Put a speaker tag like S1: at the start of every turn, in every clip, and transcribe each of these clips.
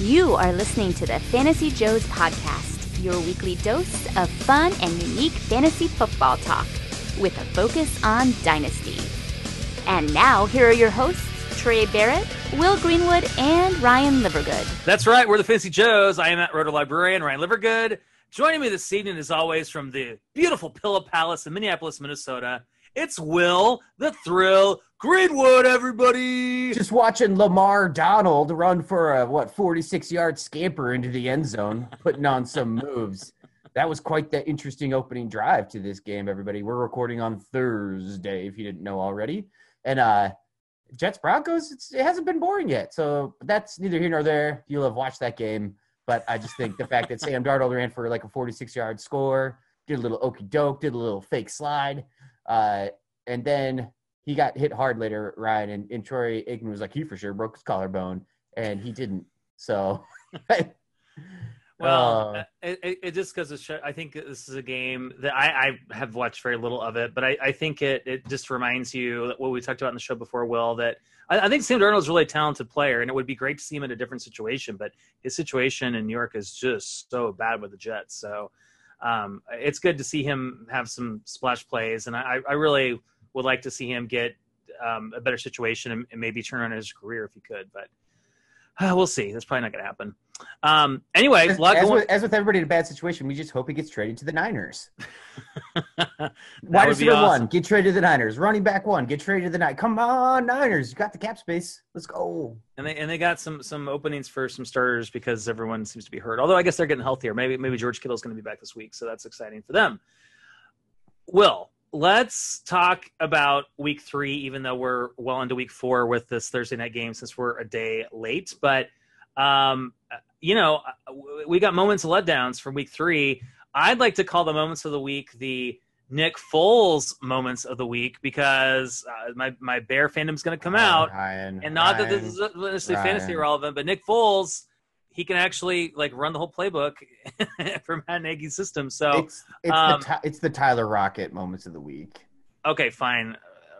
S1: You are listening to the Fantasy Joes podcast, your weekly dose of fun and unique fantasy football talk with a focus on dynasty. And now, here are your hosts, Trey Barrett, Will Greenwood, and Ryan Livergood.
S2: That's right. We're the Fantasy Joes. I am at Roto Librarian Ryan Livergood. Joining me this evening, as always, from the beautiful Pillow Palace in Minneapolis, Minnesota, it's Will the Thrill Greenwood, everybody.
S3: Just watching Lamar Donald run for a what 46 yard scamper into the end zone, putting on some moves. That was quite the interesting opening drive to this game, everybody. We're recording on Thursday, if you didn't know already. And uh Jets Broncos, it hasn't been boring yet. So that's neither here nor there. You'll have watched that game. But I just think the fact that Sam Darnold ran for like a 46 yard score, did a little okey doke, did a little fake slide, uh, and then he got hit hard later, Ryan, and, and Troy Aikman was like, he for sure broke his collarbone, and he didn't. So,
S2: well, uh, it, it, just because I think this is a game that I, I, have watched very little of it, but I, I, think it it just reminds you that what we talked about in the show before, Will, that I, I think Sam Darnold's a really talented player, and it would be great to see him in a different situation, but his situation in New York is just so bad with the Jets. So um, it's good to see him have some splash plays, and I, I really would like to see him get um, a better situation and, and, maybe turn on his career if he could. But uh, we'll see. That's probably not going to happen. Um, anyway,
S3: as, as, with, as, with, everybody in a bad situation, we just hope he gets traded to the Niners. Wide receiver awesome. one, get traded to the Niners. Running back one, get traded to the Niners. Come on, Niners, you got the cap space. Let's go.
S2: And they and they got some some openings for some starters because everyone seems to be hurt. Although I guess they're getting healthier. Maybe maybe George Kittle's going to be back this week, so that's exciting for them. Will, let's talk about week three, even though we're well into week four with this Thursday night game since we're a day late. But um, you know, we got moments of letdowns from week three. I'd like to call the moments of the week the Nick Foles moments of the week because uh, my my Bear fandom's going to come out,
S3: Ryan,
S2: and not
S3: Ryan,
S2: that this is necessarily fantasy relevant, but Nick Foles he can actually like run the whole playbook for Matt Nagy's system. So
S3: it's it's, um, the, it's the Tyler Rocket moments of the week.
S2: Okay, fine.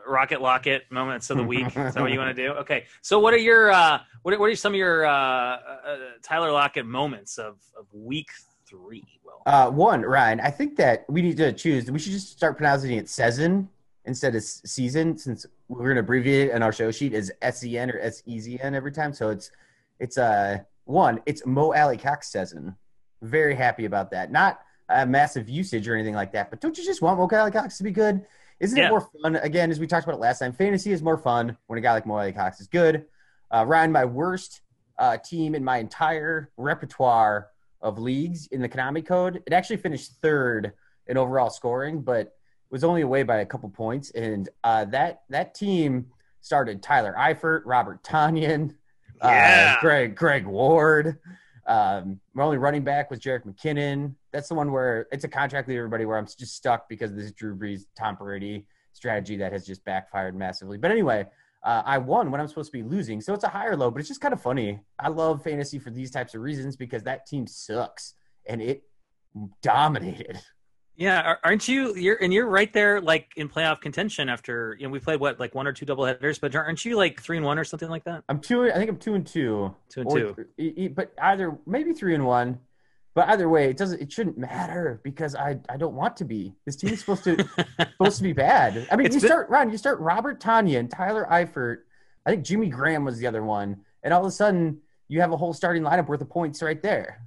S2: Rocket Locket moments of the week. Is that what you want to do? Okay. So what are your uh, what are, what are some of your uh, uh, Tyler Lockett moments of, of week three? Well,
S3: uh, one Ryan, I think that we need to choose. We should just start pronouncing it season instead of season, since we're going to abbreviate it in our show sheet as sen or sen every time. So it's it's uh one. It's Mo Alie-Cox season. Very happy about that. Not a massive usage or anything like that, but don't you just want Mo Alie-Cox to be good? Isn't yeah. it more fun? Again, as we talked about it last time, fantasy is more fun when a guy like Mo Alie-Cox is good. Uh, Ryan, my worst uh, team in my entire repertoire of leagues in the Konami code, it actually finished third in overall scoring, but was only away by a couple points. And uh, that that team started Tyler Eifert, Robert Uh, yeah. Greg Greg Ward. Um, my only running back was Jerick McKinnon. That's the one where it's a contract with everybody where I'm just stuck because of this Drew Brees, Tom Brady strategy that has just backfired massively. But anyway, uh, I won when I'm supposed to be losing, so it's a higher low. But it's just kind of funny. I love fantasy for these types of reasons because that team sucks and it dominated.
S2: Yeah, aren't you? You're and you're right there, like in playoff contention. After you know, we played what like one or two double headers, but aren't you like three and one or something like that?
S3: I'm two. I think I'm two and two.
S2: Two and
S3: two. But either maybe three and one. But either way, it doesn't. It shouldn't matter because I I don't want to be. This team is supposed to supposed to be bad. I mean, it's you been, start Ron. You start Robert Tonyan and Tyler Eifert. I think Jimmy Graham was the other one, and all of a sudden you have a whole starting lineup worth of points right there.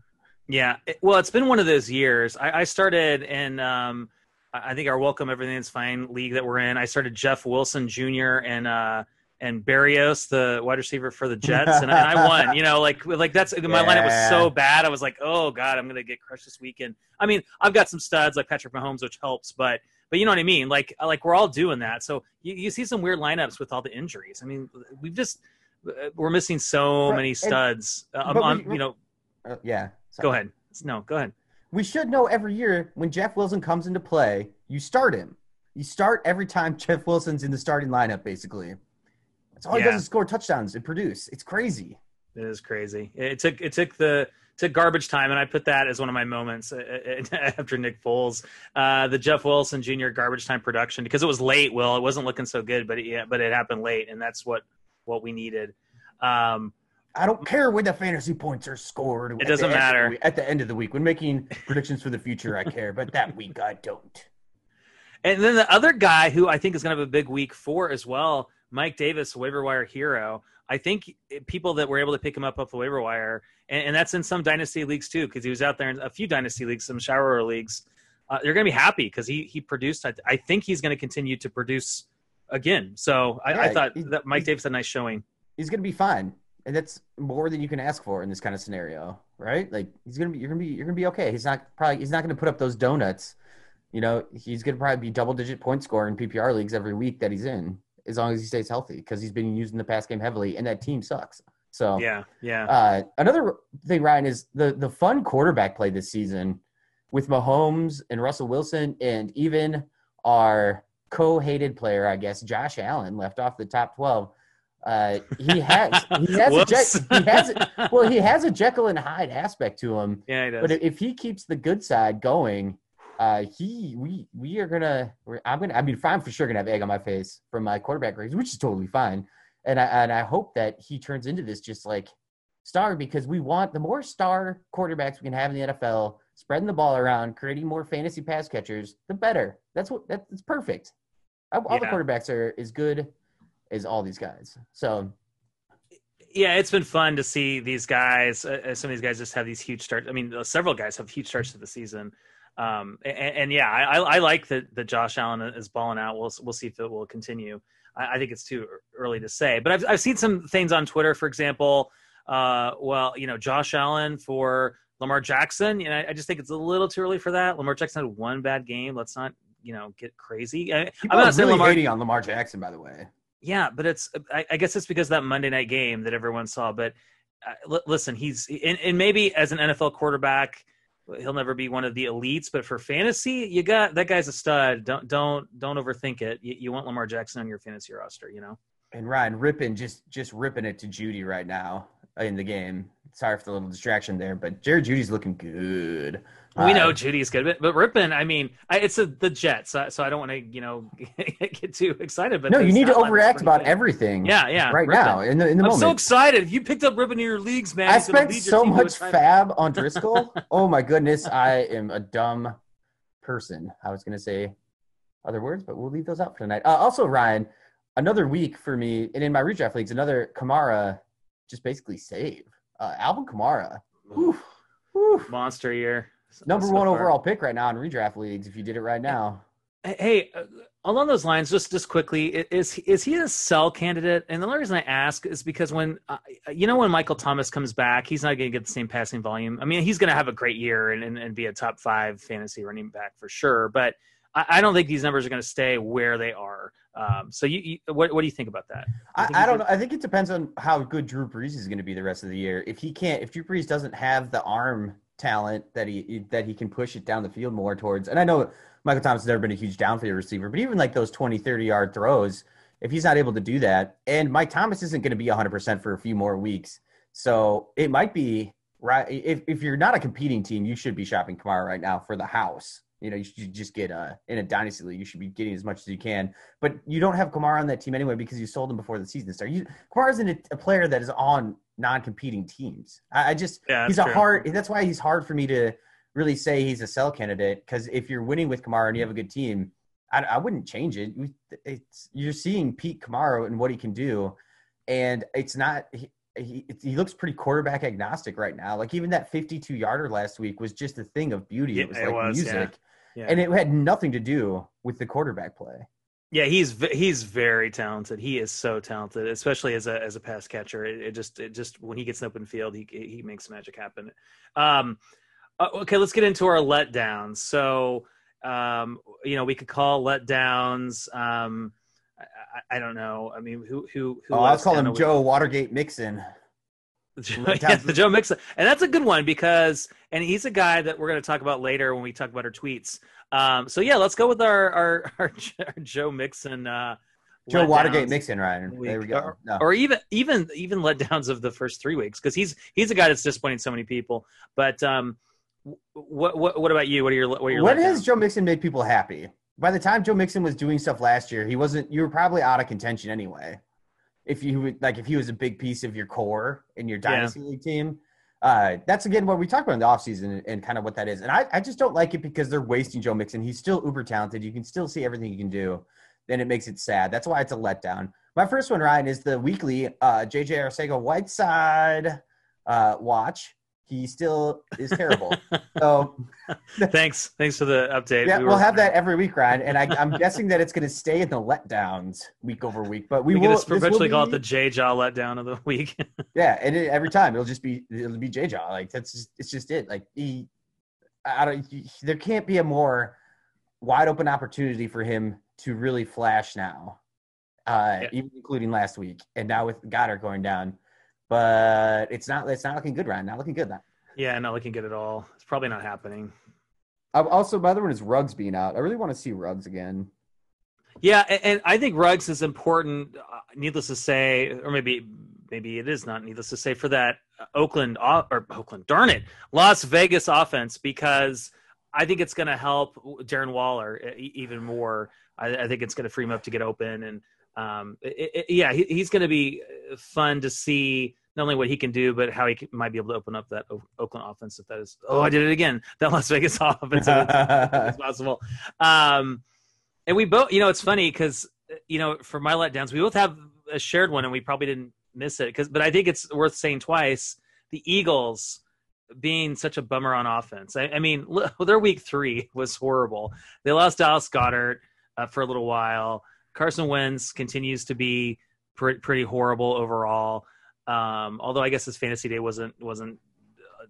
S2: Yeah, well, it's been one of those years. I, I started in, um, I think our Welcome Everything's Fine league that we're in. I started Jeff Wilson Jr. and uh, and Berrios, the wide receiver for the Jets, and, and I won. You know, like like that's my yeah. lineup was so bad. I was like, oh god, I'm gonna get crushed this weekend. I mean, I've got some studs like Patrick Mahomes, which helps, but but you know what I mean. Like like we're all doing that. So you, you see some weird lineups with all the injuries. I mean, we've just we're missing so many studs. Um, on, you know,
S3: uh, yeah.
S2: Sorry. Go ahead. No, go ahead.
S3: We should know every year when Jeff Wilson comes into play, you start him. You start every time Jeff Wilson's in the starting lineup, basically. That's all yeah. he does is score touchdowns and produce. It's crazy.
S2: It is crazy. It took it took the took garbage time, and I put that as one of my moments uh, uh, after Nick Foles, uh, the Jeff Wilson Jr. garbage time production because it was late. Well, it wasn't looking so good, but it, yeah, but it happened late, and that's what what we needed. Um,
S3: I don't care when the fantasy points are scored.
S2: It doesn't
S3: the end of the
S2: matter.
S3: week- at the end of the week when making predictions for the future. I care, but that week I don't.
S2: And then the other guy who I think is going to have a big week for as well, Mike Davis, waiver wire hero. I think people that were able to pick him up off the waiver wire, and, and that's in some dynasty leagues too, because he was out there in a few dynasty leagues, some shower leagues. Uh, they're going to be happy because he he produced. I, I think he's going to continue to produce again. So I, I thought
S3: he-
S2: that Mike Davis had a nice showing.
S3: He's gonna be fine, and that's more than you can ask for in this kind of scenario, right? Like he's gonna be, you're gonna be, you're gonna be okay. He's not probably, he's not gonna put up those donuts. You know, he's gonna probably be double digit point scorer in PPR leagues every week that he's in, as long as he stays healthy, because he's been used in the pass game heavily, and that team sucks. So
S2: Yeah, yeah.
S3: Uh, another thing, Ryan, is the the fun quarterback play this season with Mahomes and Russell Wilson, and even our co-hated player, I guess, Josh Allen, left off the top twelve. Uh, he has he has a Je- he has a, well he has a Jekyll and Hyde aspect to him,
S2: yeah, he does.
S3: but if he keeps the good side going, uh, he we we are gonna we're, I'm gonna I mean I'm for sure gonna have egg on my face from my quarterback grades, which is totally fine, and I and I hope that he turns into this just like star because we want the more star quarterbacks we can have in the NFL, spreading the ball around, creating more fantasy pass catchers, the better. That's what that's perfect. All all the quarterbacks are as good as all these guys. So
S2: yeah, it's been fun to see these guys. Uh, uh, some of these guys just have these huge starts. I mean, uh, several guys have huge starts to the season. Um, and, and yeah, I, I I like that that Josh Allen is balling out. We'll we'll see if it will continue. I, I think it's too early to say, but I've I've seen some things on Twitter, for example. Uh, well, you know, Josh Allen for Lamar Jackson. You know, I just think it's a little too early for that. Lamar Jackson had one bad game. Let's not you know get crazy. I, I'm
S3: are
S2: not saying
S3: really
S2: Lamar.
S3: hating on Lamar Jackson, by the way.
S2: Yeah, but it's I, I guess it's because of that Monday night game that everyone saw. But uh, li- listen, he's and, and maybe as an NFL quarterback, he'll never be one of the elites. But for fantasy, you got that guy's a stud. Don't don't don't overthink it. You, you want Lamar Jackson on your fantasy roster, you know.
S3: And Ryan ripping just just ripping it to Jeudy right now in the game. Sorry for the little distraction there, but Jerry Jeudy's looking good.
S2: We know Jeudy's good, but, but Rypien, I mean, I, it's a, the Jets, so, so I don't want to you know get too excited. But
S3: no, you need to
S2: stat line was
S3: overact
S2: pretty
S3: about
S2: good.
S3: everything.
S2: Yeah, yeah,
S3: right now in the in the
S2: I'm
S3: moment.
S2: so excited. You picked up Rypien in your leagues, man,
S3: I spent so
S2: team to a
S3: much FAAB on Driskel. oh my goodness, I am a dumb person. I was going to say other words, but we'll leave those out for tonight. Uh, also, Ryan, another week for me, and in my redraft leagues, another Kamara just basically save. Uh, Alvin Kamara, whew, whew.
S2: monster year.
S3: Number
S2: so
S3: one
S2: far.
S3: overall pick right now in redraft leagues. If you did it right now,
S2: Hey, uh, along those lines, just just quickly, i- is is he a sell candidate? And the only reason I ask is because when uh, you know when Michael Thomas comes back, he's not going to get the same passing volume. I mean, he's going to have a great year and, and, and be a top five fantasy running back for sure. But I, I don't think these numbers are going to stay where they are. Um, so you, you what what do you think about that?
S3: I,
S2: think
S3: I don't know. I think it depends on how good Drew Brees is going to be the rest of the year. If he can't, if Drew Brees doesn't have the arm talent that he that he can push it down the field more towards, and I know Michael Thomas has never been a huge downfield receiver, but even like those 20, 30 yard throws, if he's not able to do that, and Mike Thomas isn't going to be 100% for a few more weeks. So it might be right. If, if you're not a competing team, you should be shopping Kamara right now for the house. You know, you should just get uh in a dynasty league. You should be getting as much as you can, but you don't have Kamara on that team anyway because you sold him before the season started. You, Kamara isn't a, a player that is on non-competing teams. I, I just
S2: Yeah,
S3: he's a
S2: true.
S3: hard. That's why he's hard for me to really say he's a sell candidate because if you're winning with Kamara and you have a good team, I, I wouldn't change it. It's you're seeing Pete Kamara and what he can do, and it's not. He, he, he looks pretty quarterback agnostic right now. Like even that 52 yarder last week was just a thing of beauty. It was
S2: it
S3: like
S2: was,
S3: music,
S2: Yeah.
S3: And it had nothing to do with the quarterback play.
S2: Yeah, he's he's very talented. He is so talented, especially as a as a pass catcher. It, it just it just when he gets an open field, he he makes magic happen. Um, uh, okay, let's get into our letdowns. So, um, you know, we could call letdowns. Um, I, I, I don't know. I mean, who who who?
S3: Oh,
S2: I'll
S3: was
S2: us
S3: calling
S2: down
S3: him? Joe Watergate Mixon.
S2: Yeah, the Joe Mixon, and that's a good one because, and he's a guy that we're going to talk about later when we talk about our tweets. Um, so yeah, let's go with our our, our, our Joe Mixon. Uh,
S3: Joe Watergate
S2: letdowns
S3: Mixon, Ryan. There we go.
S2: Or,
S3: No.
S2: or even even even letdowns of the first three weeks because he's he's a guy that's disappointing so many people. But um, what what what about you? What are your what are your
S3: when has? Joe Mixon made people happy? By the time Joe Mixon was doing stuff last year, he wasn't. You were probably out of contention anyway. If you would like if he was a big piece of your core in your
S2: Yeah.
S3: dynasty league team. Uh, that's again what we talked about in the offseason and, and kind of what that is. And I, I just don't like it because they're wasting Joe Mixon. He's still uber talented. You can still see everything he can do. Then it makes it sad. That's why it's a letdown. My first one, Ryan, is the weekly uh, JJ Arcega Whiteside uh, watch. He still is terrible. so
S2: Thanks, thanks for the update.
S3: yeah,
S2: We
S3: we'll
S2: were-
S3: have that every week, Ryan. And I, I'm guessing that it's going to stay in the letdowns week over week. But we,
S2: We,
S3: will
S2: can just
S3: this will
S2: perpetually call it the J Jaw letdown of the week.
S3: Yeah, and it, every time it'll just be it'll be J Jaw. Like that's just, it's just it. Like he, I don't. he- there can't be a more wide open opportunity for him to really flash now, uh,
S2: Yeah.
S3: even including last week, and now with Goedert going down. But it's not. It's not looking good, Ryan. Not looking good. Now.
S2: yeah, not looking good at all. It's probably not happening.
S3: Uh, Also, my other one is Ruggs being out. I really want to see Ruggs again.
S2: Yeah, and, and I think Ruggs is important. Uh, needless to say, or maybe maybe it is not needless to say for that uh, Oakland or Oakland, darn it, Las Vegas offense because I think it's going to help Darren Waller even more. I, I think it's going to free him up to get open, and um, it, it, yeah, he, he's going to be uh, fun to see not only what he can do, but how he can, might be able to open up that O- Oakland offense if that is. Oh, I did it again. That Las Vegas offense. as possible. Um, and we both, you know, it's funny because you know, for my letdowns, we both have a shared one, and we probably didn't miss it. Because, but I think it's worth saying twice: the Eagles being such a bummer on offense. I, I mean, l- their week three was horrible. They lost Dallas Goedert uh, for a little while. Carson Wentz continues to be pre- pretty horrible overall. Um, although I guess his fantasy day wasn't wasn't uh,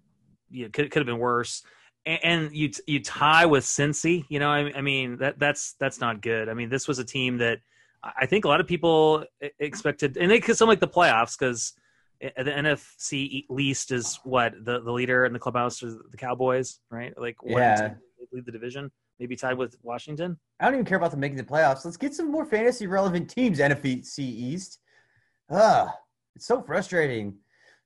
S2: you know, could could have been worse and, and you you tie with Cincy, you know, I, I mean that that's that's not good. I mean, this was a team that I think a lot of people expected, and they could some like the playoffs because the NFC least is what the the leader in the clubhouse is the Cowboys, right? Like
S3: Yeah.
S2: lead the division, maybe tied with Washington.
S3: I don't even care about them making the playoffs. Let's get some more fantasy relevant teams. NFC East. Ugh, it's so frustrating.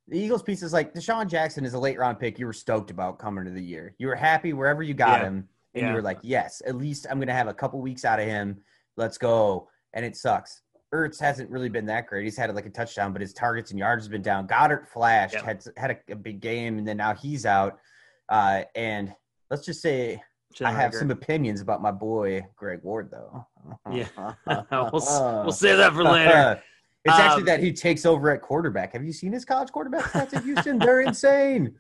S3: The Eagles piece is like DeSean Jackson is a late round pick. You were stoked about coming to the year. You were happy wherever you got
S2: Yeah.
S3: him, and
S2: Yeah.
S3: you were like, "Yes, at least I'm going to have a couple weeks out of him. Let's go." And it sucks. Ertz hasn't really been that great. He's had like a touchdown, but his targets and yards has been down. Goedert flashed,
S2: Yeah.
S3: had had a, a big game, and then now he's out. Uh, and let's just say I
S2: Jalen
S3: have some opinions about my boy Greg Ward, though.
S2: Yeah. we'll we'll save that for later.
S3: it's actually
S2: Um,
S3: that he takes over at quarterback. Have you seen his college quarterback stats at Houston? They're insane.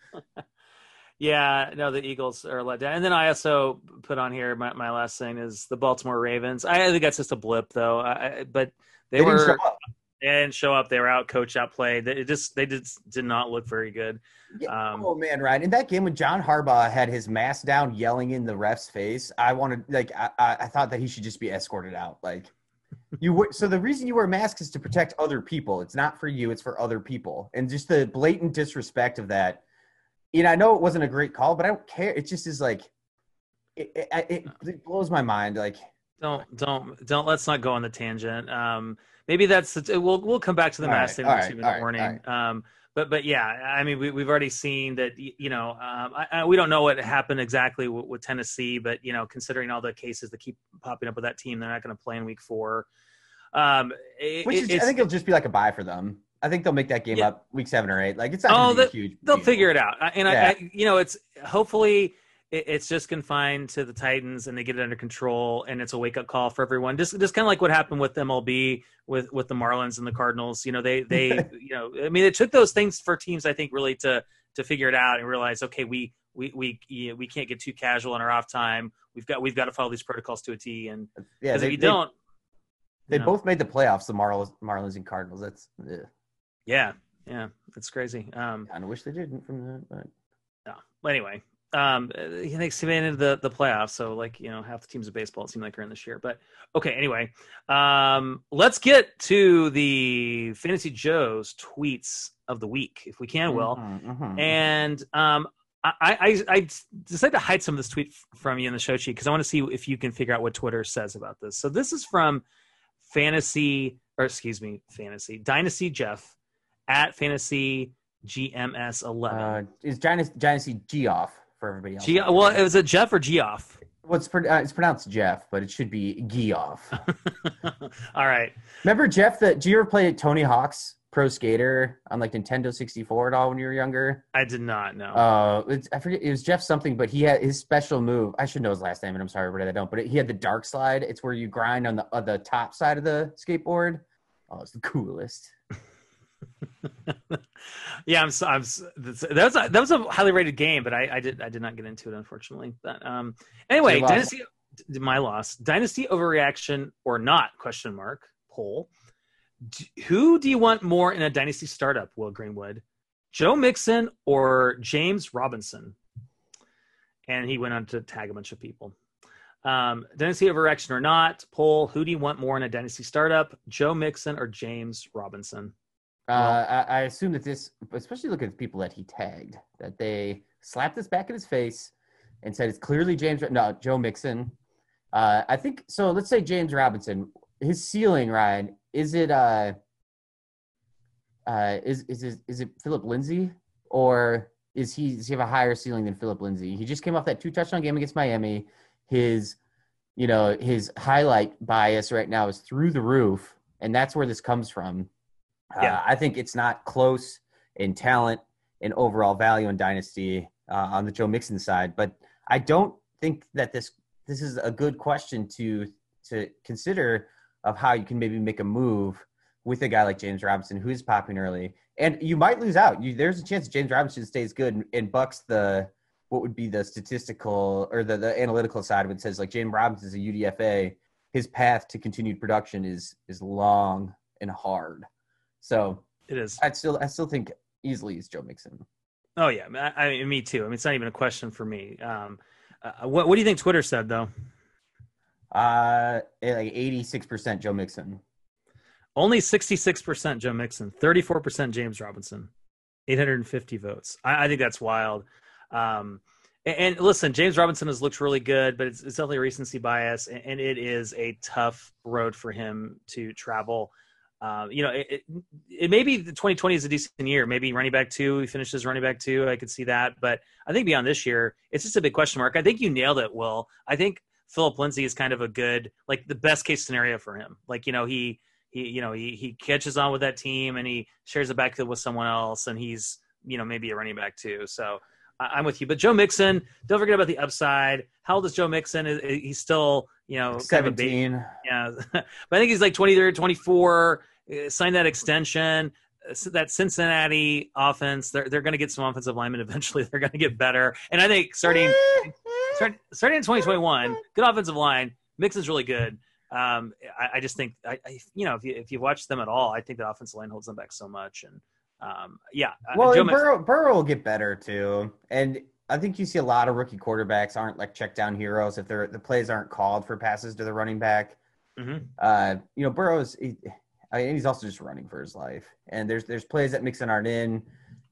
S2: Yeah, no, the Eagles are let down. And then I also put on here my, my last thing is the Baltimore Ravens. I think that's just a blip, though. I, but they,
S3: They,
S2: were
S3: didn't show up.
S2: They didn't show up. They were out coached, out played. It just they just did not look very good.
S3: Yeah.
S2: Um,
S3: oh man, Ryan! In that game when John Harbaugh had his mask down, yelling in the ref's face, I wanted like I, I, I thought that he should just be escorted out. Like you. So the reason you wear masks is to protect other people. It's not for you. It's for other people. And just the blatant disrespect of that. You know, I know it wasn't a great call, but I don't care. It just is like it. It, it, it blows my mind. Like
S2: Don't don't don't. Let's not go on the tangent. Um, maybe that's the, we'll we'll come back to the
S3: All
S2: mass
S3: right,
S2: thing
S3: all
S2: in
S3: right,
S2: two
S3: all
S2: minute
S3: right.
S2: Um, but but yeah, I mean we we've already seen that you know um, I, I, we don't know what happened exactly with, with Tennessee, but you know considering all the cases that keep popping up with that team, they're not going to play in week four. Um, it,
S3: which is, I think it'll just be like a buy for them. I think they'll make that game
S2: Yeah.
S3: up week seven or eight. Like it's not
S2: Oh,
S3: going to be a huge.
S2: they'll
S3: deal.
S2: figure it out. And I,
S3: Yeah.
S2: I, you know, it's hopefully it's just confined to the Titans and they get it under control and it's a wake up call for everyone. Just, just kind of like what happened with MLB with with the Marlins and the Cardinals. You know, they they you know, I mean, it took those things for teams I think really to to figure it out and realize, okay, we we we you know, we can't get too casual on our off time. We've got we've got to follow these protocols to a T. And
S3: Yeah, they,
S2: if you
S3: they-
S2: don't,
S3: They
S2: you know,
S3: both made the playoffs, the Marlins, Marlins and Cardinals. That's ugh.
S2: yeah, yeah, it's crazy. Um,
S3: of wish they didn't from the. But.
S2: Well, anyway, um, he thinks he made into the, the playoffs. So, like, you know, half the teams of baseball it seemed like are in this year. But okay, anyway, um, let's get to the Fantasy Joe's tweets of the week, if we can, Will.
S3: Mhm, mhm.
S2: And um, I, I, I decided to hide some of this tweet from you in the show sheet because I want to see if you can figure out what Twitter says about this. So, this is from Fantasy, or excuse me, Fantasy Dynasty Jeff at Fantasy GMS 11.
S3: uh, is Dynasty, Dynasty G off for everybody else?
S2: G- well, it was a Jeff or Geoff.
S3: Well, it's, uh, it's pronounced Jeff, but it should be Geoff.
S2: All right.
S3: Remember Jeff? That do you ever play Tony Hawk's Pro Skater on like Nintendo 64 at all when you were younger?
S2: I did not know.
S3: Uh, I forget it was Jeff something, but he had his special move. I should know his last name, and I'm sorry, but I don't. But it, he had the dark slide. It's where you grind on the uh, the top side of the skateboard. Oh, it's the coolest.
S2: yeah, I'm. So, I'm that was a, that was a highly rated game, but I, I did I did not get into it unfortunately. But um, anyway, Dynasty, my loss. Dynasty overreaction or not? Question mark poll. who do you want more in a dynasty startup? Will Greenwood, Joe Mixon, or James Robinson? And he went on to tag a bunch of people. Um, dynasty overreaction or not? Poll. Who do you want more in a dynasty startup? Joe Mixon or James Robinson?
S3: Uh, I, I, assume that this, especially looking at the people that he tagged, that they slapped this back in his face and said it's clearly James. No, Joe Mixon. Uh, I think so. Let's say James Robinson. His ceiling, Ryan, is it? Uh, uh, is is is, is it Phillip Lindsay or is he does he have a higher ceiling than Phillip Lindsay? He just came off that two touchdown game against Miami. His, you know, his highlight bias right now is through the roof, and that's where this comes from. Yeah. Uh, I think it's not close in talent and overall value in dynasty uh, on the Joe Mixon side, but I don't think that this this is a good question to to consider of how you can maybe make a move with a guy like James Robinson who is popping early, and you might lose out. You, there's a chance James Robinson stays good and, and, bucks the what would be the statistical or the, the analytical side of it. Says like James Robinson is a UDFA, his path to continued production is is long and hard. So
S2: it is.
S3: I still I still think easily is Joe Mixon.
S2: Oh yeah, I, I, me too. I mean, it's not even a question for me. Um, uh, what what do you think Twitter said though?
S3: Uh, eh, like eighty six percent Joe Mixon.
S2: Only sixty six percent Joe Mixon. Thirty four percent James Robinson. Eight hundred and fifty votes. I, I, think that's wild. Um, and, and, listen, James Robinson has looked really good, but it's, it's definitely recency bias, and, and it is a tough road for him to travel. Um, you know, it, it, it, maybe the 2020 is a decent year. Maybe running back two, he finishes running back two. I could see that. But I think beyond this year, it's just a big question mark. I think you nailed it, Will. I think Phillip Lindsay is kind of a good, like the best case scenario for him. Like, you know, he, he, you know, he, he catches on with that team and he shares a backfield with someone else and he's, you know, maybe a running back too. So I, am with you. But Joe Mixon, don't forget about the upside. How old is Joe Mixon? He's still, you know,
S3: 17.
S2: Kind of yeah. but I think he's like 23 24 uh, sign that extension. Uh, that Cincinnati offense, they're they're going to get some offensive linemen eventually. They're going to get better, and I think starting start, starting in 2021, good offensive line. Mix is really good. Um, I, I, just think I, I, you know if you if you watch them at all, I think the offensive line holds them back so much, and um, yeah.
S3: Uh, well, Joe Burrow, Burrow will get better too, and I think you see a lot of rookie quarterbacks aren't like check down heroes if they're the plays aren't called for passes to the running back. Mm-hmm. Uh, you know, Burrow's. He, I mean, he's also just running for his life. And there's there's plays that Mixon aren't in.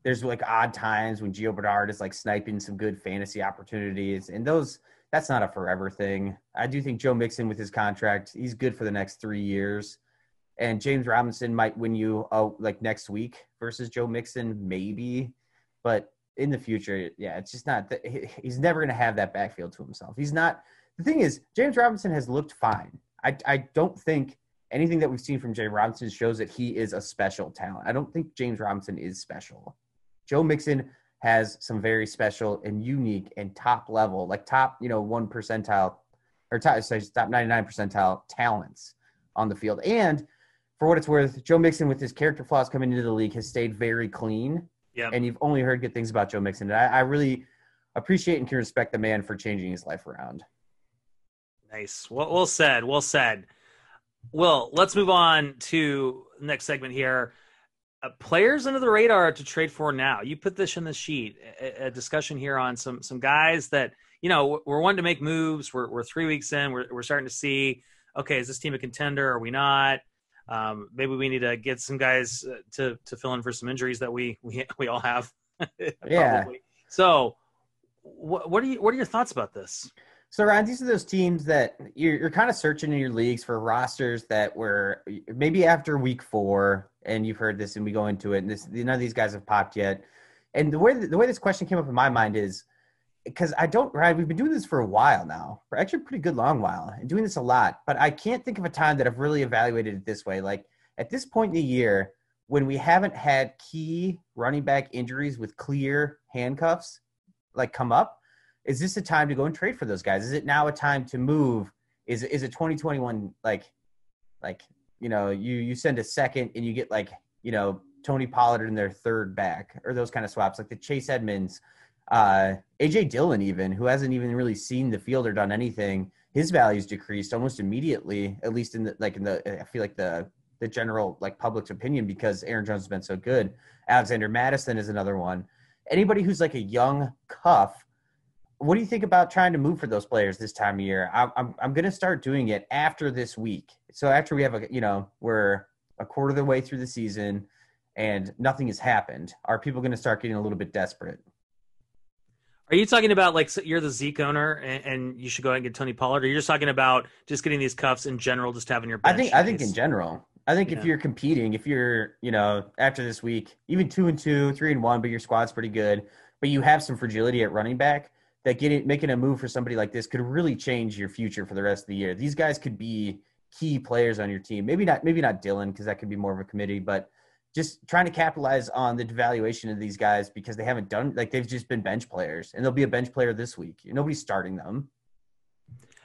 S3: There's like odd times when Gio Bernard is like sniping some good fantasy opportunities, and those that's not a forever thing. I do think Joe Mixon with his contract, he's good for the next three years. And James Robinson might win you oh like next week versus Joe Mixon, maybe. But in the future, yeah, it's just not he's never going to have that backfield to himself. He's not. The thing is, James Robinson has looked fine. I I don't think anything that we've seen from James Robinson shows that he is a special talent. I don't think James Robinson is special. Joe Mixon has some very special and unique and top level, like top, you know, one percentile or top, sorry, top 99 percentile talents on the field. And for what it's worth, Joe Mixon, with his character flaws coming into the league, has stayed very clean. Yeah. And you've only heard good things about Joe Mixon. And I, I really appreciate and can respect the man for changing his life around.
S2: Nice. Well, well said. Well said. Well, let's move on to next segment here. Uh, players under the radar to trade for now. You put this in the sheet. A, a, discussion here on some some guys that you know we're wanting to make moves. We're we're three weeks in. We're we're starting to see. Okay, is this team a contender? Are we not? Um, maybe we need to get some guys uh, to to fill in for some injuries that we we we all have.
S3: yeah.
S2: So, what what are you what are your thoughts about this?
S3: So, Ryan, these are those teams that you're, you're kind of searching in your leagues for rosters that were maybe after week four, and you've heard this, and we go into it, and this, none of these guys have popped yet. And the way the way this question came up in my mind is, because I don't Ryan, We've been doing this for a while now, for actually a pretty good long while, and doing this a lot. But I can't think of a time that I've really evaluated it this way. Like at this point in the year, when we haven't had key running back injuries with clear handcuffs, like come up, is this a time to go and trade for those guys? Is it now a time to move? Is is it 2021 like like you know you you send a second and you get like you know Tony Pollard in their third back or those kind of swaps like the Chase Edmonds uh, AJ Dillon, even who hasn't even really seen the field or done anything, his values decreased almost immediately. At least in the like in the I feel like the the general like public's opinion because Aaron Jones has been so good. Alexander Mattison is another one. Anybody who's like a young cuff. What do you think about trying to move for those players this time of year? I'm I'm, I'm going to start doing it after this week. So after we have a you know we're a quarter of the way through the season and nothing has happened, are people going to start getting a little bit desperate?
S2: Are you talking about like so you're the Zeke owner and, and, you should go out and get Tony Pollard, or you're just talking about just getting these cuffs in general, just having your?
S3: I think I think in general. I think yeah. if you're competing, if you're you know after this week, even two and two, three and one, but your squad's pretty good, but you have some fragility at running back, that getting making a move for somebody like this could really change your future for the rest of the year. These guys could be key players on your team. Maybe not maybe not Dillon because that could be more of a committee, but just trying to capitalize on the devaluation of these guys because they haven't done like they've just been bench players and they'll be a bench player this week. Nobody's starting them.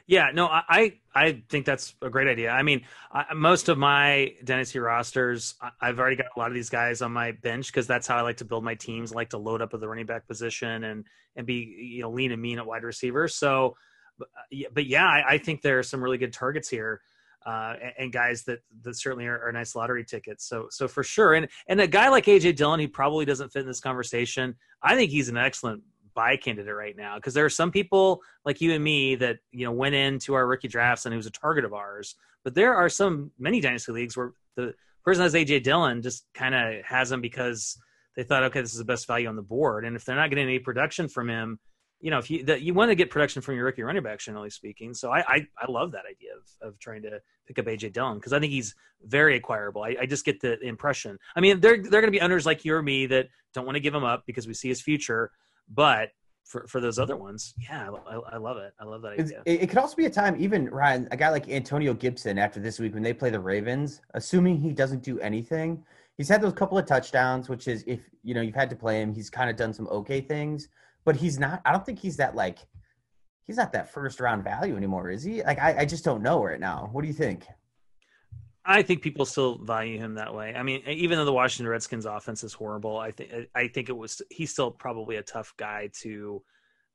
S2: Yeah, no, I I think that's a great idea. I mean, I, most of my dynasty rosters, I've already got a lot of these guys on my bench because that's how I like to build my teams. I like to load up at the running back position and and be you know lean and mean at wide receiver. So, but, but yeah, I, I think there are some really good targets here uh, and, and, guys that that certainly are, are, nice lottery tickets. So so for sure, and and a guy like AJ Dillon, he probably doesn't fit in this conversation. I think he's an excellent buy candidate right now because there are some people like you and me that you know went into our rookie drafts and he was a target of ours. But there are some many dynasty leagues where the person has AJ Dillon just kind of has him because they thought, okay, this is the best value on the board, and if they're not getting any production from him you know, if you that you want to get production from your rookie running back, generally speaking. So I I, I love that idea of, of trying to pick up AJ Dillon because I think he's very acquirable. I, I just get the impression. I mean, they're they're going to be owners like you or me that don't want to give him up because we see his future, but. For, for those other ones, yeah, I, I love it. I love that idea.
S3: It, it could also be a time, even Ryan, a guy like Antonio Gibson after this week when they play the Ravens, assuming he doesn't do anything, he's had those couple of touchdowns, which is if you know you've had to play him, he's kind of done some okay things but he's not. I don't think he's that like he's not that first round value anymore, is he? Like I, I just don't know right now. What do you think?
S2: I think people still value him that way. I mean, even though the Washington Redskins offense is horrible, I think I think it was he's still probably a tough guy to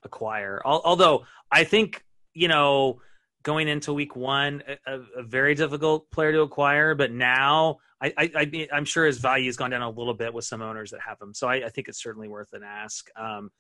S2: acquire. Although I think you know going into week one, a, a very difficult player to acquire. But now I, I, I am sure his value has gone down a little bit with some owners that have him. So I, I think it's certainly worth an ask. Um,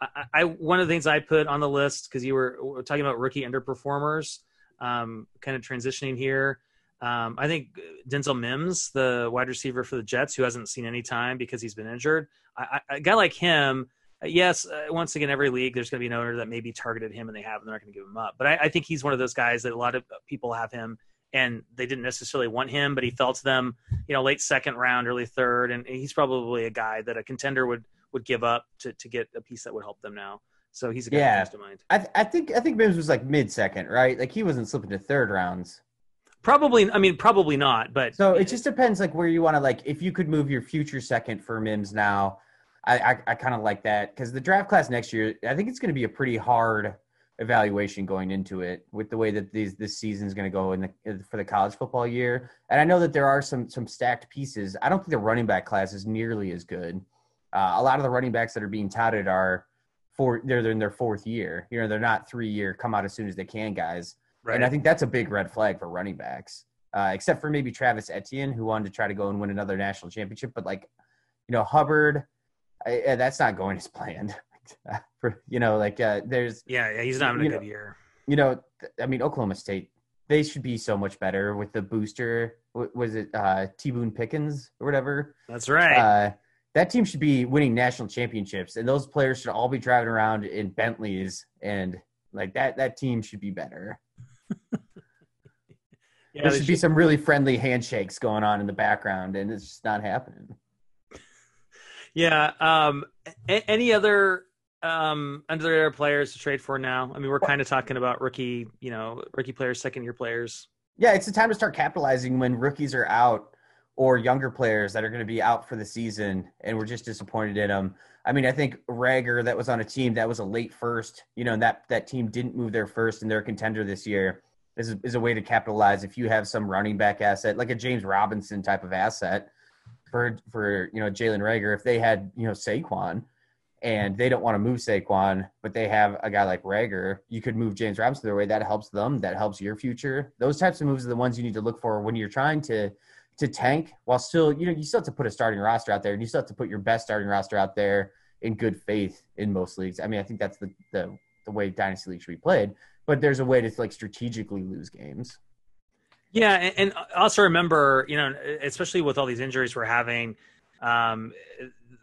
S2: I, I, one of the things I put on the list because you were, were, talking about rookie underperformers, um, kind of transitioning here. Um, I think Denzel Mims, the wide receiver for the Jets, who hasn't seen any time because he's been injured, I, I, a guy like him. Uh, yes, uh, once again, every league there's going to be an owner that maybe targeted him and they have, and they're not going to give him up. But I, I think he's one of those guys that a lot of people have him and they didn't necessarily want him, but he fell to them, you know, late second round, early third, and he's probably a guy that a contender would would give up to, to get a piece that would help them now. So he's a guy yeah. that comes to mind.
S3: I, th- I think I think Mims was like mid second, right? Like he wasn't slipping to third rounds.
S2: Probably, I mean, probably not. But
S3: so it just depends, like where you want to like. If you could move your future second for Mims now, I I, I kind of like that because the draft class next year, I think it's going to be a pretty hard evaluation going into it with the way that these this season is going to go in the for the college football year. And I know that there are some some stacked pieces. I don't think the running back class is nearly as good. Uh, a lot of the running backs that are being touted are four. They're, they're in their fourth year. You know, they're not three year come out as soon as they can guys. Right. And I think that's a big red flag for running backs. Uh, except for maybe Travis Etienne, who wanted to try to go and win another national championship. But like, you know, Hubbard, I, that's not going as planned. for you know, like uh, there's
S2: yeah, yeah, he's not having a good
S3: know,
S2: year.
S3: You know, I mean, Oklahoma State, they should be so much better with the booster. Was it uh, T Boone Pickens or whatever?
S2: That's right.
S3: Uh, that team should be winning national championships, and those players should all be driving around in Bentleys, and like that that team should be better. yeah, there should, should be some really friendly handshakes going on in the background, and it's just not happening.
S2: Yeah. Um, a- any other um, under the radar players to trade for now? I mean, we're kind of talking about rookie, you know, rookie players, second year players.
S3: Yeah, it's the time to start capitalizing when rookies are out or younger players that are going to be out for the season, and we're just disappointed in them. I mean, I think Reagor that was on a team that was a late first, you know, and that that team didn't move their first, and they're a contender this year. Is is a way to capitalize if you have some running back asset like a James Robinson type of asset for for you know Jalen Reagor. If they had you know Saquon, and they don't want to move Saquon, but they have a guy like Reagor, you could move James Robinson their way. That helps them. That helps your future. Those types of moves are the ones you need to look for when you're trying to to tank while still, you know, you still have to put a starting roster out there and you still have to put your best starting roster out there in good faith in most leagues. I mean, I think that's the the, the way dynasty league should be played, but there's a way to like strategically lose games.
S2: Yeah, and, and also remember, you know, especially with all these injuries we're having, um,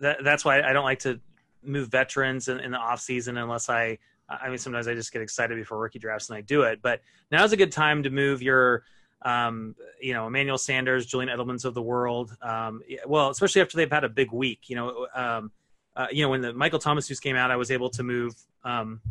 S2: that, that's why I don't like to move veterans in, in the off season unless I I mean sometimes I just get excited before rookie drafts and I do it. But now's a good time to move your um, you know Emmanuel Sanders, Julian Edelman's of the world. Um, well, especially after they've had a big week. You know, um, uh, you know when the Michael Thomas news came out, I was able to move um,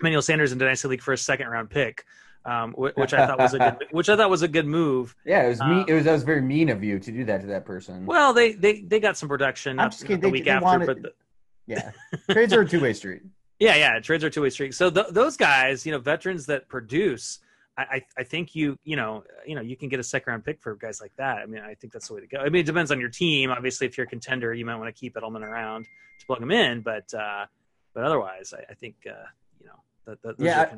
S2: Emmanuel Sanders into Dynasty League for a second round pick. Um, which I thought was a good, which I thought was a good move.
S3: Yeah, it was mean. Uh, it was that was very mean of you to do that to that person.
S2: Well, they they they got some production. I'm just kidding. The they, week they after, wanted, but the,
S3: yeah, trades are a two way street.
S2: Yeah, yeah, trades are two way street. So th- those guys, you know, veterans that produce, I, I think you, you know, you know, you can get a second round pick for guys like that. I mean, I think that's the way to go. I mean, it depends on your team. Obviously, if you're a contender, you might want to keep Edelman around to plug him in. But uh, but otherwise, I, I think uh, you know that, that
S3: yeah.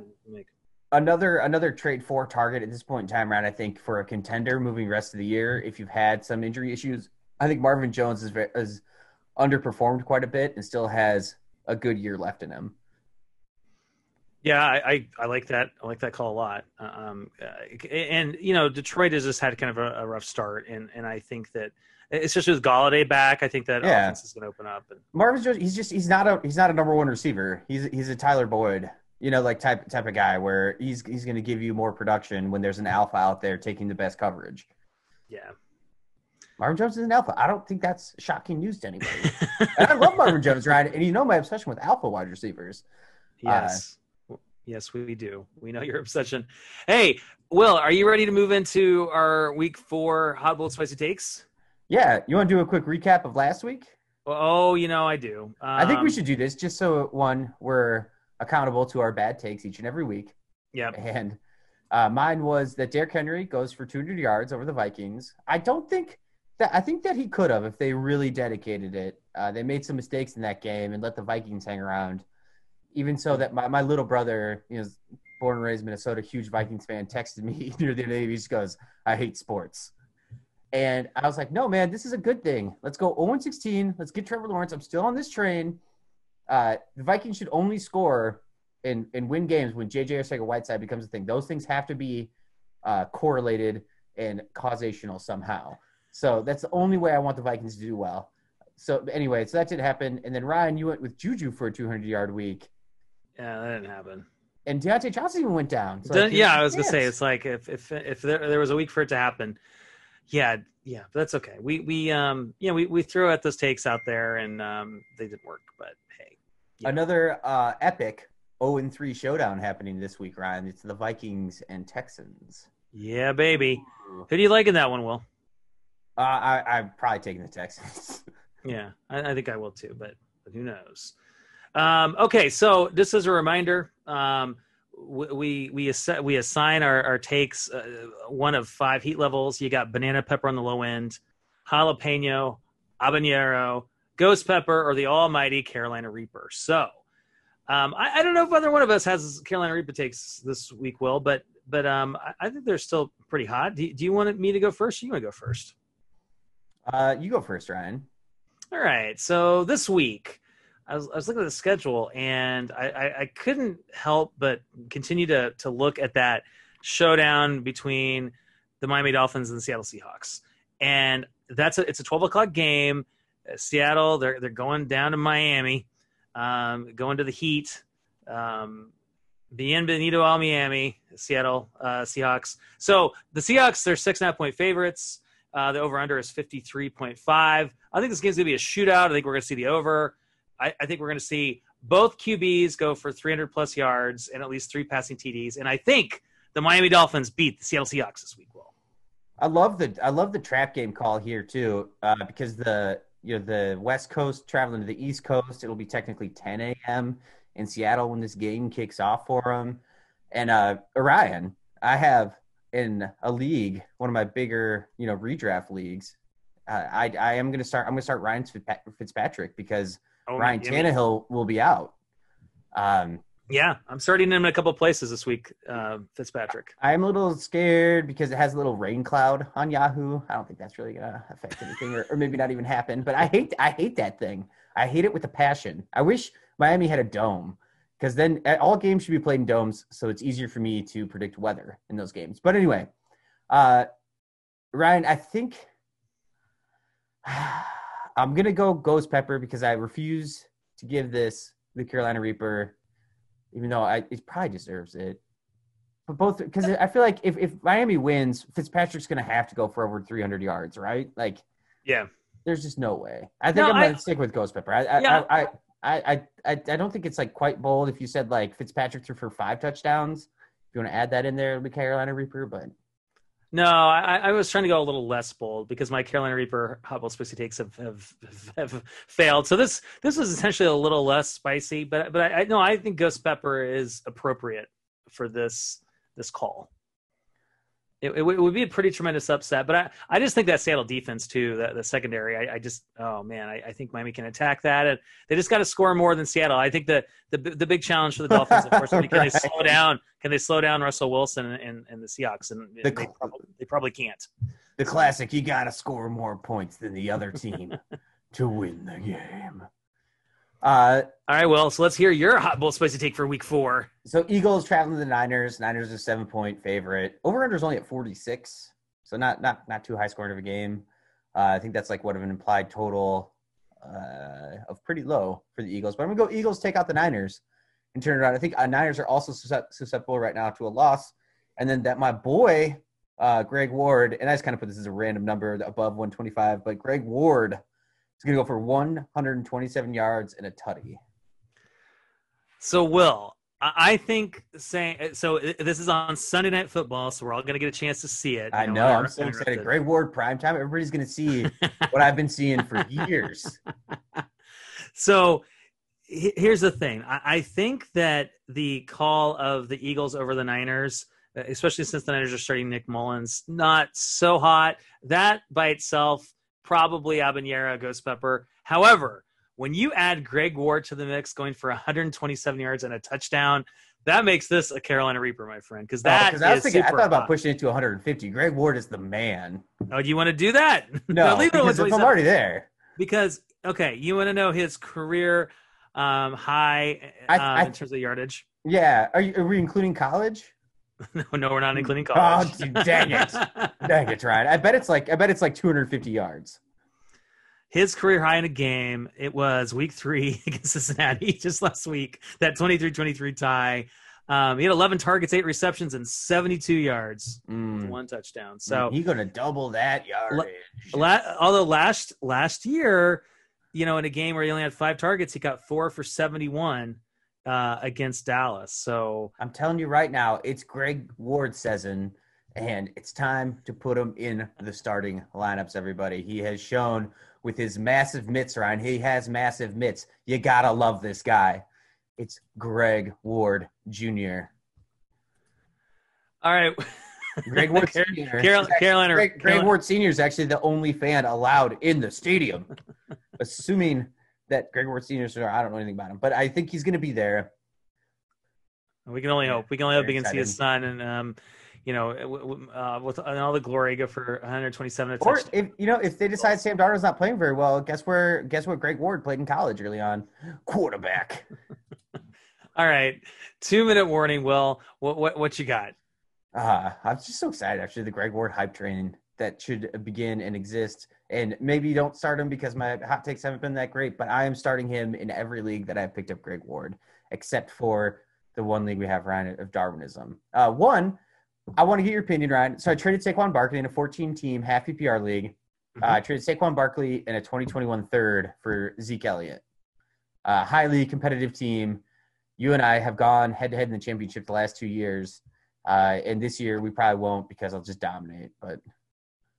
S3: Another another trade for target at this point in time around, I think for a contender moving rest of the year, if you've had some injury issues, I think Marvin Jones is is underperformed quite a bit and still has a good year left in him.
S2: Yeah, I, I, I like that. I like that call a lot. Um, uh, and you know, Detroit has just had kind of a, a, rough start, and and I think that especially with Golladay back, I think that yeah. offense is going to open up. And
S3: Marvin's just he's just he's not a he's not a number one receiver. He's he's a Tyler Boyd, you know, like type type of guy where he's he's going to give you more production when there's an alpha out there taking the best coverage.
S2: Yeah,
S3: Marvin Jones is an alpha. I don't think that's shocking news to anybody. and I love Marvin Jones, right? And you know my obsession with alpha wide receivers.
S2: Yes. Uh, yes, we do. We know your obsession. Hey, Will, are you ready to move into our week four hot bold spicy takes?
S3: Yeah. You want to do a quick recap of last week?
S2: Oh, you know I do.
S3: Um, I think we um, should do this just so one we're accountable to our bad takes each and every week.
S2: Yeah.
S3: And uh, mine was that Derrick Henry goes for 200 yards over the Vikings. I don't think that I think that he could have if they really dedicated it. Uh, they made some mistakes in that game and let the Vikings hang around. Even so, that my, my little brother, know, born and raised Minnesota, huge Vikings fan, texted me near the end of the day. He just goes, "I hate sports," and I was like, "No, man, this is a good thing. Let's go 0 16. Let's get Trevor Lawrence. I'm still on this train. Uh, the Vikings should only score and and win games when JJ Arcega-Whiteside becomes a thing. Those things have to be uh, correlated and causational somehow." So that's the only way I want the Vikings to do well. So anyway, so that did happen. And then Ryan, you went with Juju for a 200 yard week.
S2: Yeah, that didn't happen.
S3: And Diontae Johnson even went down. So
S2: like, yeah, I was gonna say it's like if if if there, there was a week for it to happen, yeah, yeah, but that's okay. We we um you know we we threw out those takes out there and um they didn't work, but hey.
S3: Yeah. Another uh epic 0 and 3 showdown happening this week, Ryan. It's the Vikings and Texans.
S2: Yeah, baby. Who do you like in that one, Will?
S3: Uh, I, I'm probably taking the Texans.
S2: yeah, I, I, think I will too, but, but who knows? Um, okay, so just as a reminder, um, we we assi- we assign our, our takes uh, one of five heat levels. You got banana pepper on the low end, jalapeno, habanero, ghost pepper, or the almighty Carolina Reaper. So um, I, I, don't know if either one of us has Carolina Reaper takes this week, Will, but but um, I, I, think they're still pretty hot. Do, do you want me to go first? Or you want to go first?
S3: Uh, you go first, Ryan.
S2: All right. So this week, I was, I was looking at the schedule, and I, I, I, couldn't help but continue to to look at that showdown between the Miami Dolphins and the Seattle Seahawks. And that's a, it's a twelve o'clock game. Uh, Seattle, they're they're going down to Miami, um, going to the Heat. Um, Bienvenido al Miami, Seattle uh, Seahawks. So the Seahawks, they're six and a half point favorites. Uh, the over under is 53.5. I think this game's going to be a shootout. I think we're going to see the over. I, I think we're going to see Both QBs go for 300 plus yards and at least three passing TDs. And I think the Miami Dolphins beat the Seattle Seahawks this week. Will
S3: I love the I love the trap game call here too uh, because the you know the West Coast traveling to the East Coast. It'll be technically 10 a.m. in Seattle when this game kicks off for them. And uh, Orion, I have in a league, one of my bigger you know redraft leagues. Uh, I I am gonna start. I'm gonna start Ryan Fitzpatrick because Ryan Tannehill will be out. Um,
S2: Yeah, I'm starting him in a couple places this week, uh, Fitzpatrick.
S3: I'm a little scared because it has a little rain cloud on Yahoo. I don't think that's really gonna affect anything, or, or maybe not even happen. But I hate I hate that thing. I hate it with a passion. I wish Miami had a dome because then uh, all games should be played in domes, so it's easier for me to predict weather in those games. But anyway, uh, Ryan, I think I'm gonna go Ghost Pepper because I refuse to give this the Carolina Reaper, even though I it probably deserves it. But both because I feel like if, if Miami wins, Fitzpatrick's gonna have to go for over 300 yards, right? Like
S2: Yeah,
S3: there's just no way. I think
S2: No,
S3: I'm gonna stick with Ghost Pepper. I I,
S2: Yeah.
S3: I, I, I, I, I don't think it's like quite bold if you said like Fitzpatrick threw for five touchdowns. If you want to add that in there, it'll be Carolina Reaper. But
S2: No, I, I was trying to go a little less bold because my Carolina Reaper Hubble spicy takes have, have have failed. So this this was essentially a little less spicy, but but I, I no, I think Ghost Pepper is appropriate for this this call. It, it, would- be a pretty tremendous upset, but I, I just think that Seattle defense too, the, the secondary. I, I just oh man, I, I think Miami can attack that, and they just got to score more than Seattle. I think the the the big challenge for the Dolphins, of course, be can they slow down? Can they slow down Russell Wilson and, and, and the Seahawks? And
S3: The
S2: they, probably, they probably can't.
S3: the classic, you gotta score more points than the other team to win the game. Uh,
S2: All right, well, so let's hear your hot bowl spicy take for week four.
S3: so Eagles traveling to the Niners. Niners are seven point favorite. Over under is only at 46, so not not not too high scoring of a game. Uh, I think that's like what of an implied total uh, of pretty low for the Eagles. But I'm gonna go Eagles take out the Niners and turn it around. I think uh, Niners are also susceptible right now to a loss, and then that my boy uh, Greg Ward, and I just kind of put this as a random number above 125, but Greg Ward is gonna go for 127 yards and a tutty.
S2: So, Will, I think saying so. This is on Sunday Night Football, so we're all going to get a chance to see it.
S3: I
S2: you
S3: know.
S2: when
S3: I'm so excited. Greg Ward prime time. Everybody's gonna see what I've been seeing for years.
S2: So here's the thing. I, I think that the call of the Eagles over the Niners, especially since the Niners are starting Nick Mullens, not so hot. That by itself, probably Habanero, Ghost Pepper. However, when you add Greg Ward to the mix, going for 127 yards and a touchdown, that makes this a Carolina Reaper, my friend. Because that
S3: Oh, I was
S2: is
S3: thinking, I thought about
S2: hot.
S3: pushing it to 150. Greg Ward is the man.
S2: Oh, do you want to do that?
S3: No,
S2: leave it
S3: because if I'm already there,
S2: Because okay, you want to know his career um, high
S3: I-
S2: um,
S3: I-
S2: in terms of yardage?
S3: yeah. Are you? Are we including college?
S2: No, no, we're not including
S3: Oh,
S2: college.
S3: dang it. Dang it, Ryan. I bet it's like I bet it's like 250 yards.
S2: his career high in a game, it was week three against Cincinnati just last week. That 23-23 tie. Um, he had 11 targets, eight receptions, and 72 yards,
S3: Mm.
S2: one touchdown. So
S3: he's gonna double that yardage.
S2: La- although last last year, you know, in a game where he only had five targets, he got four for seventy one uh, against Dallas. So
S3: I'm telling you right now, it's Greg Ward season, and it's time to put him in the starting lineups. Everybody, he has shown with his massive mitts, Ryan. He has massive mitts. You gotta love this guy. It's Greg Ward Jr.
S2: all right,
S3: Greg Ward
S2: Car-
S3: Sr.
S2: Carol-
S3: is actually-
S2: Carolina-
S3: Greg, Greg
S2: Carolina-
S3: Ward Sr. is actually the only fan allowed in the stadium, assuming that Greg Ward is. I don't know anything about him, but I think he's going to be there.
S2: we can only hope. We can only hope
S3: very
S2: we can see his son and um, you know, uh, with and all the glory, go for one hundred twenty seven.
S3: Or if you know if they decide Sam Darnold's not playing very well, guess where? Guess what? Greg Ward played in college early on, quarterback.
S2: All right, two minute warning. Will what what what you got?
S3: Uh, I'm just so excited actually the Greg Ward hype train that should begin and exist. And maybe you don't start him because my hot takes haven't been that great, but I am starting him in every league that I've picked up Greg Ward, except for the one league we have, Ryan, of Darwinism. Uh, one, I want to get your opinion, Ryan. So I traded Saquon Barkley in a 14 team half PPR league. Uh, I traded Saquon Barkley in a 2021 third for Zeke Elliott. a highly competitive team. You and I have gone head to head in the championship the last two years, uh, and this year we probably won't because I'll just dominate. But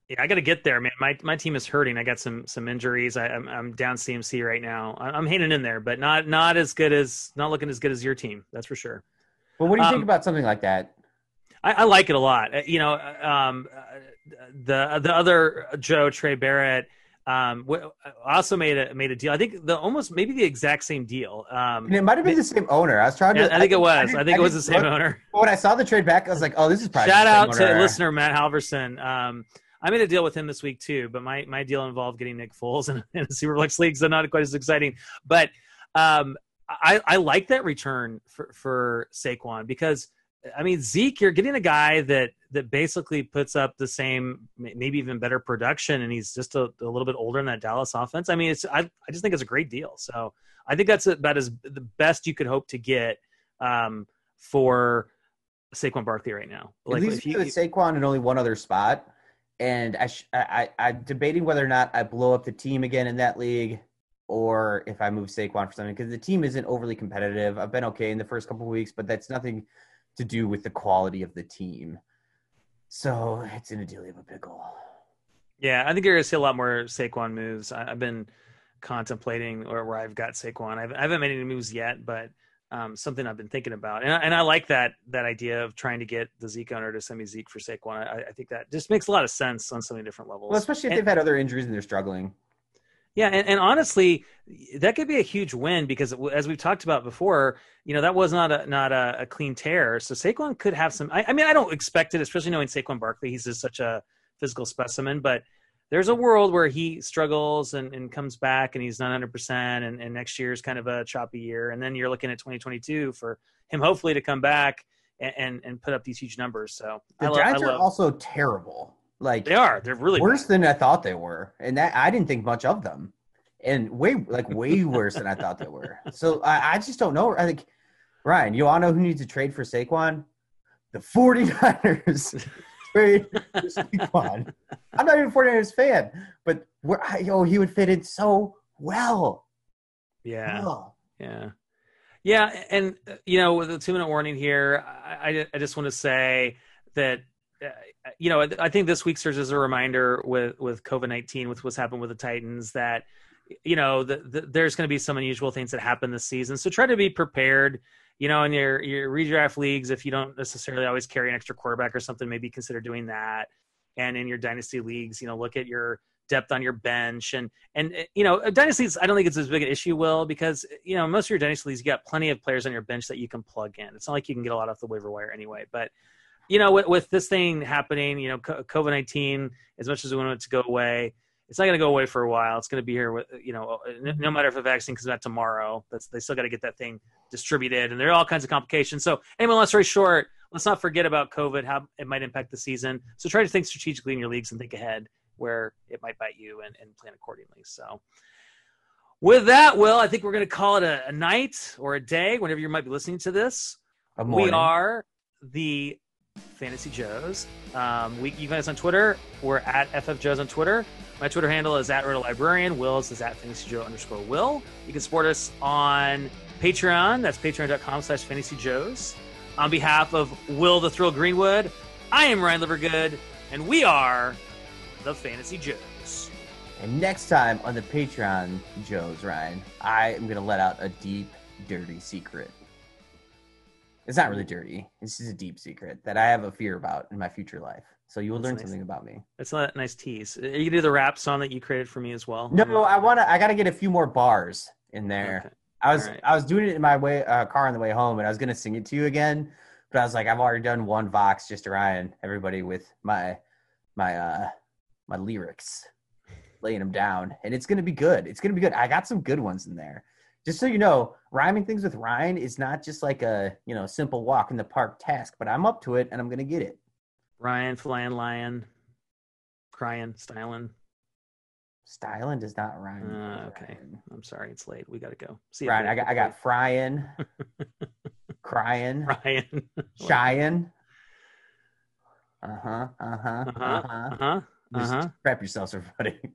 S2: Yeah, I got to get there, man. My my team is hurting. I got some some injuries. I, I'm I'm down CMC right now. I- I'm hanging in there, but not not as good as not looking as good as your team. That's for sure.
S3: well, what do you
S2: Um,
S3: think about something like that?
S2: I, I like it a lot. Uh, You know, um, uh, the the other Joe Trey Barrett um, also made a made a deal. I think the almost maybe the exact same deal. Um,
S3: And it might have been the same owner. I was trying to.
S2: yeah, I think it was.
S3: didn't-
S2: I think it was the same
S3: look-
S2: owner.
S3: When I saw the trade back, I was like, "Oh, this is probably
S2: Shout out to
S3: owner.
S2: listener Matt Halverson. Um, I made a deal with him this week too, but my my deal involved getting Nick Foles in, in a Superflex league, so not quite as exciting. But um, I I like that return for for Saquon because I mean Zeke, you're getting a guy that that basically puts up the same, maybe even better production, and he's just a, a little bit older in that Dallas offense. I mean, it's I I just think it's a great deal. So I think that's about as the best you could hope to get um, for Saquon Barkley right now.
S3: At least
S2: if you-
S3: with Saquon in only one other spot, and I, sh- I, I, I'm debating whether or not I blow up the team again in that league, or if I move Saquon for something because the team isn't overly competitive. I've been okay in the first couple weeks, but that's nothing to do with the quality of the team. So it's in a deal of a pickle.
S2: Yeah, I think you're to see a lot more Saquon moves. I, I've been contemplating or where I've got Saquon. I've, I haven't made any moves yet, but um, something I've been thinking about, and I, and I like that that idea of trying to get the Zeke owner to send me Zeke for Saquon. I, I think that just makes a lot of sense on so many different levels.
S3: Well, especially if
S2: And-
S3: they've had other injuries and they're struggling.
S2: Yeah, and, and honestly, that could be a huge win because, as we've talked about before, you know that was not a not a, a clean tear. So Saquon could have some. I, I mean, I don't expect it, especially knowing Saquon Barkley. He's just such a physical specimen. But there's a world where he struggles and, and comes back, and he's not 100. percent And and next year is kind of a choppy year. And then you're looking at 2022 for him, hopefully, to come back and and, and put up these huge numbers. So
S3: The
S2: I
S3: Giants
S2: I
S3: are
S2: love,
S3: also terrible. Like
S2: they are. They're really
S3: worse
S2: bad.
S3: than I thought they were, and that I didn't think much of them, and way like way worse than I thought they were. So I, I just don't know. I think Ryan, you all know who needs to trade for Saquon? The 49ers trade Saquon. I'm not even a 49ers fan, but where I, oh he would fit in so well.
S2: Yeah.
S3: Oh.
S2: Yeah. Yeah. And, uh, you know, with a two minute warning here, I, I, just want to say that, uh, you know, I think this week serves as a reminder with, with COVID 19, with what's happened with the Titans, that, you know, the, the, there's going to be some unusual things that happen this season. So try to be prepared. You know, in your your redraft leagues, if you don't necessarily always carry an extra quarterback or something, maybe consider doing that. And in your dynasty leagues, you know, look at your depth on your bench. And and uh, you know dynasties i don't think it's as big an issue will because you know most of your dynasty leagues you got plenty of players on your bench that you can plug in. It's not like you can get a lot off the waiver wire anyway. But you know with, with this thing happening you know covid-19 as much as we want it to go away it's not going to go away for a while it's going to be here with you know no- matter if a vaccine comes out tomorrow that's they still got to get that thing distributed and there are all kinds of complications so anyway long story short let's not forget about covid how it might impact the season so try to think strategically in your leagues and think ahead where it might bite you and, and plan accordingly. So, with that, Will, I think we're going to call it a, a night or a day, whenever you might be listening to this. We are the Fantasy Joes. Um, we, you find us on Twitter. We're at FF Joes on Twitter. My Twitter handle is at Roto Librarian. Will's is at Fantasy Joe underscore Will. You can support us on Patreon. That's patreon.com slash Fantasy Joes. On behalf of Will the Thrill Greenwood, I am Ryan Livergood, and we are the Fantasy Joes.
S3: And next time on the Patreon, Joe's Ryan, I am gonna let out a deep, dirty secret. It's not really dirty. This is a deep secret that I have a fear about in my future life. So you will learn
S2: nice.
S3: something about me.
S2: That's a nice tease. Are you do the rap song that you created for me as well?
S3: No, I wanna. I gotta get a few more bars in there.
S2: Okay.
S3: I was
S2: Alright.
S3: I was doing it in my way uh, car on the way home, and I was gonna sing it to you again, but I was like, I've already done one Vox just to Ryan, everybody with my my uh my lyrics, laying them down, and it's gonna be good. It's gonna be good. I got some good ones in there. Just so you know, rhyming things with Ryan is not just like a you know simple walk in the park task, but I'm up to it, and I'm gonna get it.
S2: Ryan, flying lion, crying, styling.
S3: Styling does not rhyme.
S2: Uh, okay.
S3: Ryan.
S2: I'm sorry, it's late. We gotta go. See you
S3: Ryan, I got I got frying, crying.
S2: Ryan.
S3: Cheyenne. Uh huh. Uh huh.
S2: Uh huh.
S3: Uh huh.
S2: Uh huh. Uh
S3: Just prep yourselves, everybody.